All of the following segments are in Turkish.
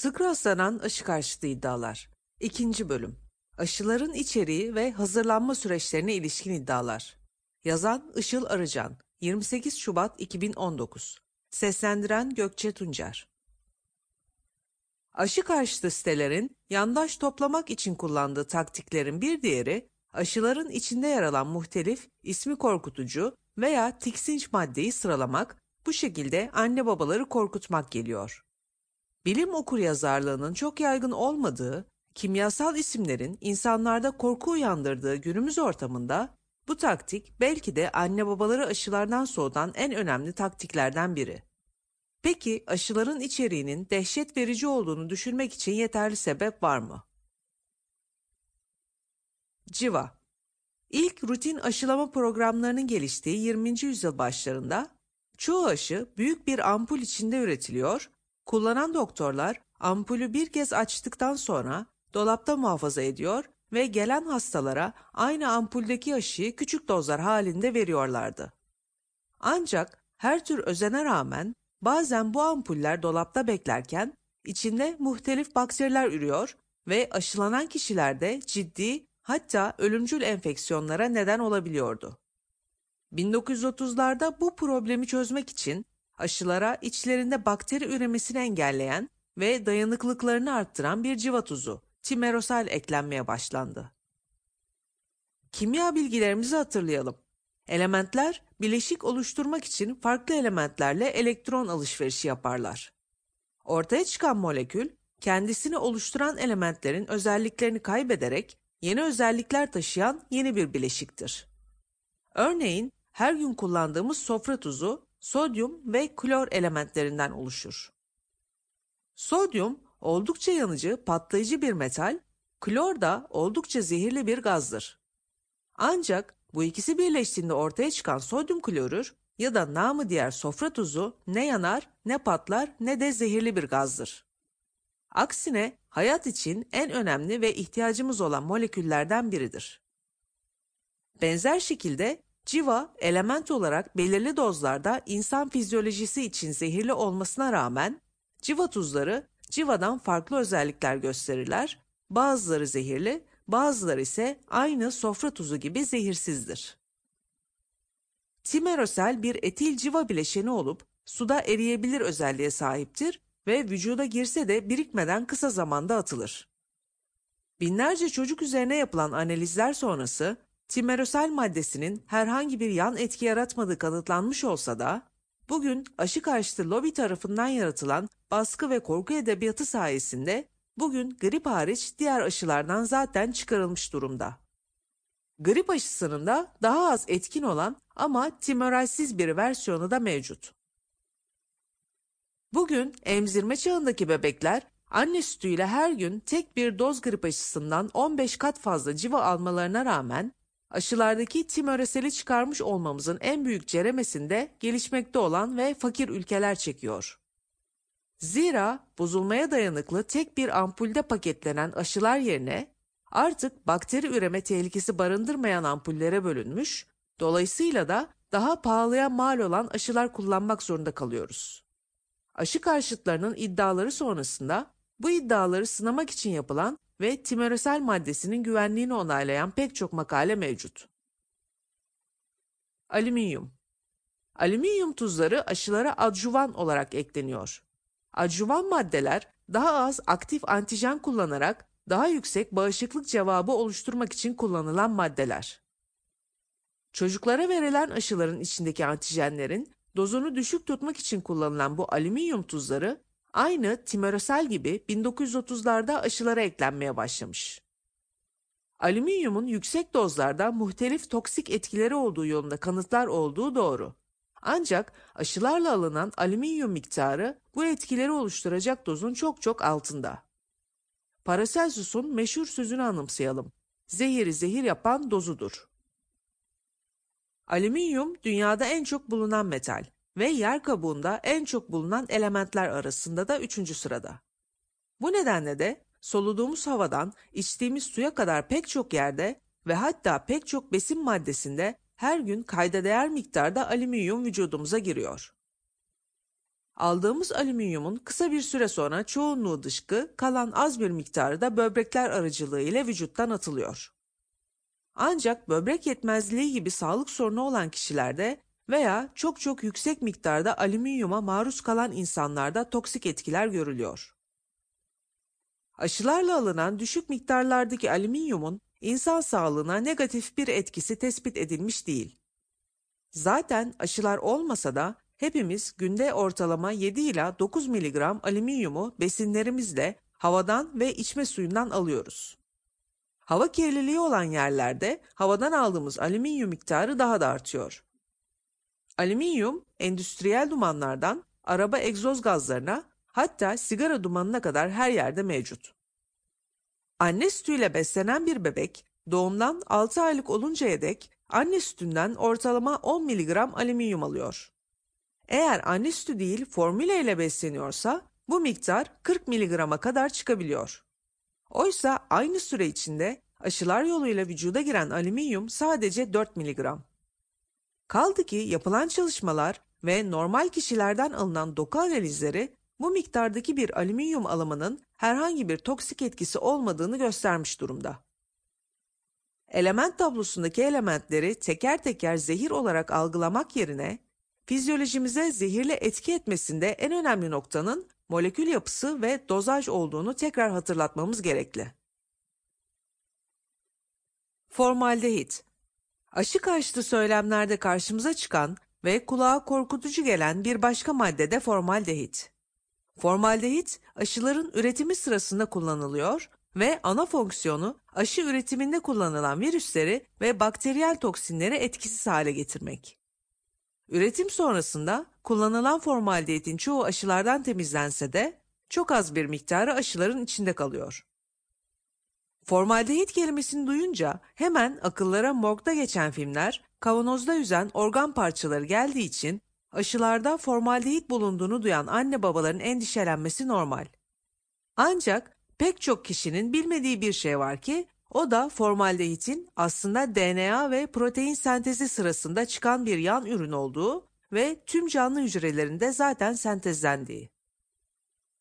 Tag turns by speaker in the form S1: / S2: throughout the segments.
S1: Sık rastlanan aşı karşıtı iddialar. İkinci bölüm. Aşıların içeriği ve hazırlanma süreçlerine ilişkin iddialar. Yazan Işıl Arıcan. 28 Şubat 2019. Seslendiren Gökçe Tuncer. Aşı karşıtı sitelerin yandaş toplamak için kullandığı taktiklerin bir diğeri, aşıların içinde yer alan muhtelif, ismi korkutucu veya tiksinç maddeyi sıralamak, bu şekilde anne babaları korkutmak geliyor. Bilim okuryazarlığının çok yaygın olmadığı, kimyasal isimlerin insanlarda korku uyandırdığı günümüz ortamında bu taktik belki de anne babaları aşılardan soğutan en önemli taktiklerden biri. Peki aşıların içeriğinin dehşet verici olduğunu düşünmek için yeterli sebep var mı? Civa İlk rutin aşılama programlarının geliştiği 20. yüzyıl başlarında çoğu aşı büyük bir ampul içinde üretiliyor, kullanan doktorlar ampulü bir kez açtıktan sonra dolapta muhafaza ediyor ve gelen hastalara aynı ampuldeki aşıyı küçük dozlar halinde veriyorlardı. Ancak her tür özene rağmen bazen bu ampuller dolapta beklerken içinde muhtelif bakteriler ürüyor ve aşılanan kişilerde ciddi hatta ölümcül enfeksiyonlara neden olabiliyordu. 1930'larda bu problemi çözmek için aşılara içlerinde bakteri üremesini engelleyen ve dayanıklılıklarını arttıran bir civa tuzu, timerosal eklenmeye başlandı. Kimya bilgilerimizi hatırlayalım. Elementler bileşik oluşturmak için farklı elementlerle elektron alışverişi yaparlar. Ortaya çıkan molekül kendisini oluşturan elementlerin özelliklerini kaybederek yeni özellikler taşıyan yeni bir bileşiktir. Örneğin her gün kullandığımız sofra tuzu sodyum ve klor elementlerinden oluşur. Sodyum oldukça yanıcı, patlayıcı bir metal, klor da oldukça zehirli bir gazdır. Ancak bu ikisi birleştiğinde ortaya çıkan sodyum klorür ya da namı diğer sofra tuzu ne yanar, ne patlar ne de zehirli bir gazdır. Aksine hayat için en önemli ve ihtiyacımız olan moleküllerden biridir. Benzer şekilde civa element olarak belirli dozlarda insan fizyolojisi için zehirli olmasına rağmen civa tuzları civadan farklı özellikler gösterirler. Bazıları zehirli, bazıları ise aynı sofra tuzu gibi zehirsizdir. Timerosel bir etil civa bileşeni olup suda eriyebilir özelliğe sahiptir ve vücuda girse de birikmeden kısa zamanda atılır. Binlerce çocuk üzerine yapılan analizler sonrası timerosel maddesinin herhangi bir yan etki yaratmadığı kanıtlanmış olsa da bugün aşı karşıtı lobi tarafından yaratılan baskı ve korku edebiyatı sayesinde bugün grip hariç diğer aşılardan zaten çıkarılmış durumda. Grip aşısının da daha az etkin olan ama timoralsiz bir versiyonu da mevcut. Bugün emzirme çağındaki bebekler anne sütüyle her gün tek bir doz grip aşısından 15 kat fazla civa almalarına rağmen aşılardaki timöreseli çıkarmış olmamızın en büyük ceremesinde gelişmekte olan ve fakir ülkeler çekiyor. Zira bozulmaya dayanıklı tek bir ampulde paketlenen aşılar yerine artık bakteri üreme tehlikesi barındırmayan ampullere bölünmüş, dolayısıyla da daha pahalıya mal olan aşılar kullanmak zorunda kalıyoruz. Aşı karşıtlarının iddiaları sonrasında bu iddiaları sınamak için yapılan ve timerosel maddesinin güvenliğini onaylayan pek çok makale mevcut. Alüminyum Alüminyum tuzları aşılara adjuvan olarak ekleniyor. Adjuvan maddeler daha az aktif antijen kullanarak daha yüksek bağışıklık cevabı oluşturmak için kullanılan maddeler. Çocuklara verilen aşıların içindeki antijenlerin dozunu düşük tutmak için kullanılan bu alüminyum tuzları aynı timerosel gibi 1930'larda aşılara eklenmeye başlamış. Alüminyumun yüksek dozlarda muhtelif toksik etkileri olduğu yolunda kanıtlar olduğu doğru. Ancak aşılarla alınan alüminyum miktarı bu etkileri oluşturacak dozun çok çok altında. Paracelsus'un meşhur sözünü anımsayalım. Zehiri zehir yapan dozudur. Alüminyum dünyada en çok bulunan metal ve yer kabuğunda en çok bulunan elementler arasında da üçüncü sırada. Bu nedenle de soluduğumuz havadan içtiğimiz suya kadar pek çok yerde ve hatta pek çok besin maddesinde her gün kayda değer miktarda alüminyum vücudumuza giriyor. aldığımız alüminyumun kısa bir süre sonra çoğunluğu dışkı, kalan az bir miktarı da böbrekler aracılığı ile vücuttan atılıyor. Ancak böbrek yetmezliği gibi sağlık sorunu olan kişilerde veya çok çok yüksek miktarda alüminyuma maruz kalan insanlarda toksik etkiler görülüyor. Aşılarla alınan düşük miktarlardaki alüminyumun insan sağlığına negatif bir etkisi tespit edilmiş değil. Zaten aşılar olmasa da hepimiz günde ortalama 7 ila 9 mg alüminyumu besinlerimizle havadan ve içme suyundan alıyoruz. Hava kirliliği olan yerlerde havadan aldığımız alüminyum miktarı daha da artıyor. Alüminyum, endüstriyel dumanlardan araba egzoz gazlarına hatta sigara dumanına kadar her yerde mevcut. Anne sütüyle beslenen bir bebek doğumdan 6 aylık oluncaya dek anne sütünden ortalama 10 mg alüminyum alıyor. Eğer anne sütü değil formüle ile besleniyorsa bu miktar 40 mg'a kadar çıkabiliyor. Oysa aynı süre içinde aşılar yoluyla vücuda giren alüminyum sadece 4 mg. Kaldı ki yapılan çalışmalar ve normal kişilerden alınan doku analizleri bu miktardaki bir alüminyum alımının herhangi bir toksik etkisi olmadığını göstermiş durumda. Element tablosundaki elementleri teker teker zehir olarak algılamak yerine fizyolojimize zehirli etki etmesinde en önemli noktanın molekül yapısı ve dozaj olduğunu tekrar hatırlatmamız gerekli. Formaldehit Aşı karşıtı söylemlerde karşımıza çıkan ve kulağa korkutucu gelen bir başka madde de formaldehit. Formaldehit aşıların üretimi sırasında kullanılıyor ve ana fonksiyonu aşı üretiminde kullanılan virüsleri ve bakteriyel toksinleri etkisiz hale getirmek. Üretim sonrasında kullanılan formaldehitin çoğu aşılardan temizlense de çok az bir miktarı aşıların içinde kalıyor. Formaldehit kelimesini duyunca hemen akıllara morgda geçen filmler, kavanozda yüzen organ parçaları geldiği için aşılarda formaldehit bulunduğunu duyan anne babaların endişelenmesi normal. Ancak pek çok kişinin bilmediği bir şey var ki o da formaldehitin aslında DNA ve protein sentezi sırasında çıkan bir yan ürün olduğu ve tüm canlı hücrelerinde zaten sentezlendiği.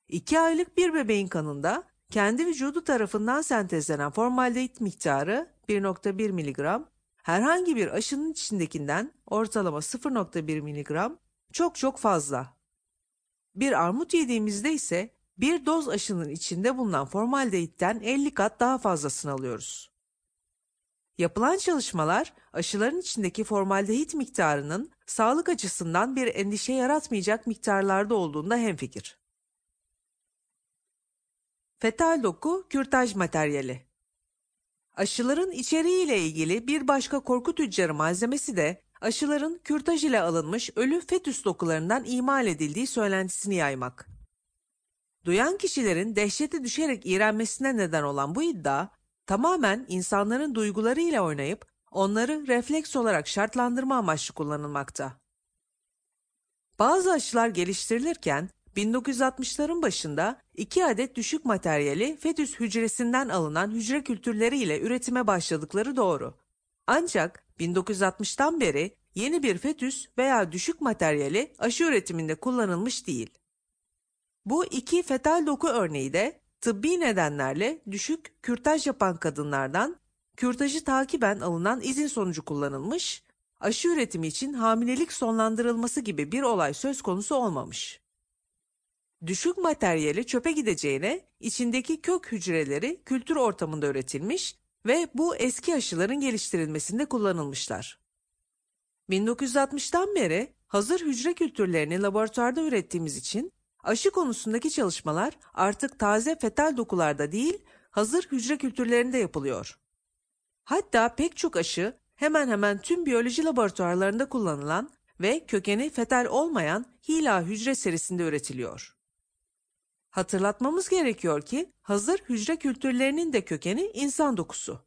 S1: 2 aylık bir bebeğin kanında kendi vücudu tarafından sentezlenen formaldehit miktarı 1.1 mg, herhangi bir aşının içindekinden ortalama 0.1 mg çok çok fazla. Bir armut yediğimizde ise bir doz aşının içinde bulunan formaldehitten 50 kat daha fazlasını alıyoruz. Yapılan çalışmalar aşıların içindeki formaldehit miktarının sağlık açısından bir endişe yaratmayacak miktarlarda olduğunda hemfikir. Fetal doku kürtaj materyali Aşıların içeriği ile ilgili bir başka korku tüccarı malzemesi de aşıların kürtaj ile alınmış ölü fetüs dokularından imal edildiği söylentisini yaymak. Duyan kişilerin dehşete düşerek iğrenmesine neden olan bu iddia, tamamen insanların duyguları ile oynayıp onları refleks olarak şartlandırma amaçlı kullanılmakta. Bazı aşılar geliştirilirken 1960'ların başında iki adet düşük materyali fetüs hücresinden alınan hücre kültürleri ile üretime başladıkları doğru. Ancak 1960'tan beri yeni bir fetüs veya düşük materyali aşı üretiminde kullanılmış değil. Bu iki fetal doku örneği de tıbbi nedenlerle düşük kürtaj yapan kadınlardan kürtajı takiben alınan izin sonucu kullanılmış, aşı üretimi için hamilelik sonlandırılması gibi bir olay söz konusu olmamış. Düşük materyali çöpe gideceğine içindeki kök hücreleri kültür ortamında üretilmiş ve bu eski aşıların geliştirilmesinde kullanılmışlar. 1960'tan beri hazır hücre kültürlerini laboratuvarda ürettiğimiz için aşı konusundaki çalışmalar artık taze fetal dokularda değil, hazır hücre kültürlerinde yapılıyor. Hatta pek çok aşı hemen hemen tüm biyoloji laboratuvarlarında kullanılan ve kökeni fetal olmayan HeLa hücre serisinde üretiliyor. Hatırlatmamız gerekiyor ki hazır hücre kültürlerinin de kökeni insan dokusu.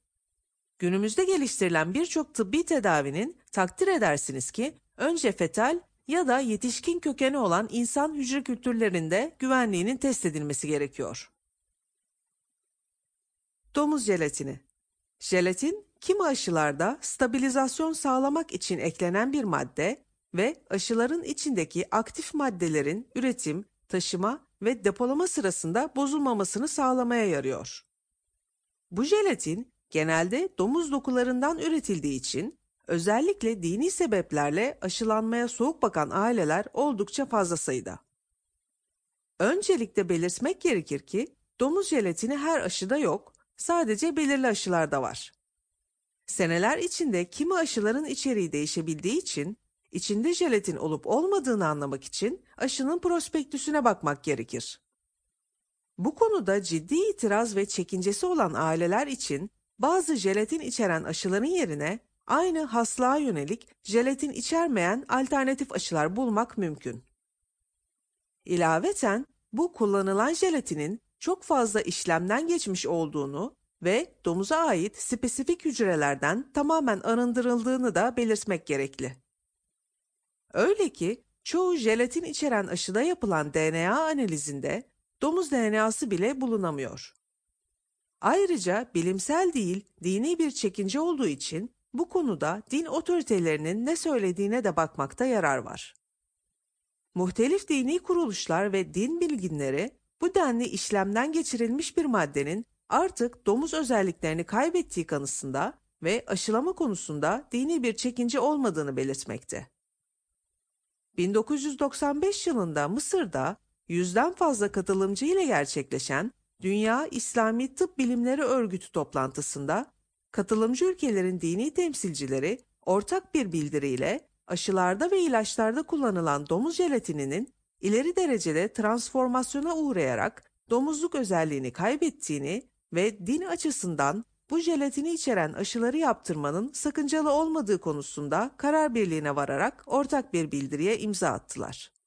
S1: Günümüzde geliştirilen birçok tıbbi tedavinin takdir edersiniz ki önce fetal ya da yetişkin kökeni olan insan hücre kültürlerinde güvenliğinin test edilmesi gerekiyor. Domuz jelatini Jelatin, kimi aşılarda stabilizasyon sağlamak için eklenen bir madde ve aşıların içindeki aktif maddelerin üretim, taşıma ve depolama sırasında bozulmamasını sağlamaya yarıyor. Bu jelatin genelde domuz dokularından üretildiği için özellikle dini sebeplerle aşılanmaya soğuk bakan aileler oldukça fazla sayıda. Öncelikle belirtmek gerekir ki domuz jelatini her aşıda yok, sadece belirli aşılarda var. Seneler içinde kimi aşıların içeriği değişebildiği için içinde jelatin olup olmadığını anlamak için aşının prospektüsüne bakmak gerekir. Bu konuda ciddi itiraz ve çekincesi olan aileler için bazı jelatin içeren aşıların yerine aynı hastalığa yönelik jelatin içermeyen alternatif aşılar bulmak mümkün. İlaveten bu kullanılan jelatinin çok fazla işlemden geçmiş olduğunu ve domuza ait spesifik hücrelerden tamamen arındırıldığını da belirtmek gerekli. Öyle ki çoğu jelatin içeren aşıda yapılan DNA analizinde domuz DNA'sı bile bulunamıyor. Ayrıca bilimsel değil, dini bir çekince olduğu için bu konuda din otoritelerinin ne söylediğine de bakmakta yarar var. Muhtelif dini kuruluşlar ve din bilginleri bu denli işlemden geçirilmiş bir maddenin artık domuz özelliklerini kaybettiği kanısında ve aşılama konusunda dini bir çekince olmadığını belirtmekte. 1995 yılında Mısır'da yüzden fazla katılımcı ile gerçekleşen Dünya İslami Tıp Bilimleri Örgütü toplantısında katılımcı ülkelerin dini temsilcileri ortak bir bildiriyle aşılarda ve ilaçlarda kullanılan domuz jelatininin ileri derecede transformasyona uğrayarak domuzluk özelliğini kaybettiğini ve din açısından bu jelatini içeren aşıları yaptırmanın sakıncalı olmadığı konusunda karar birliğine vararak ortak bir bildiriye imza attılar.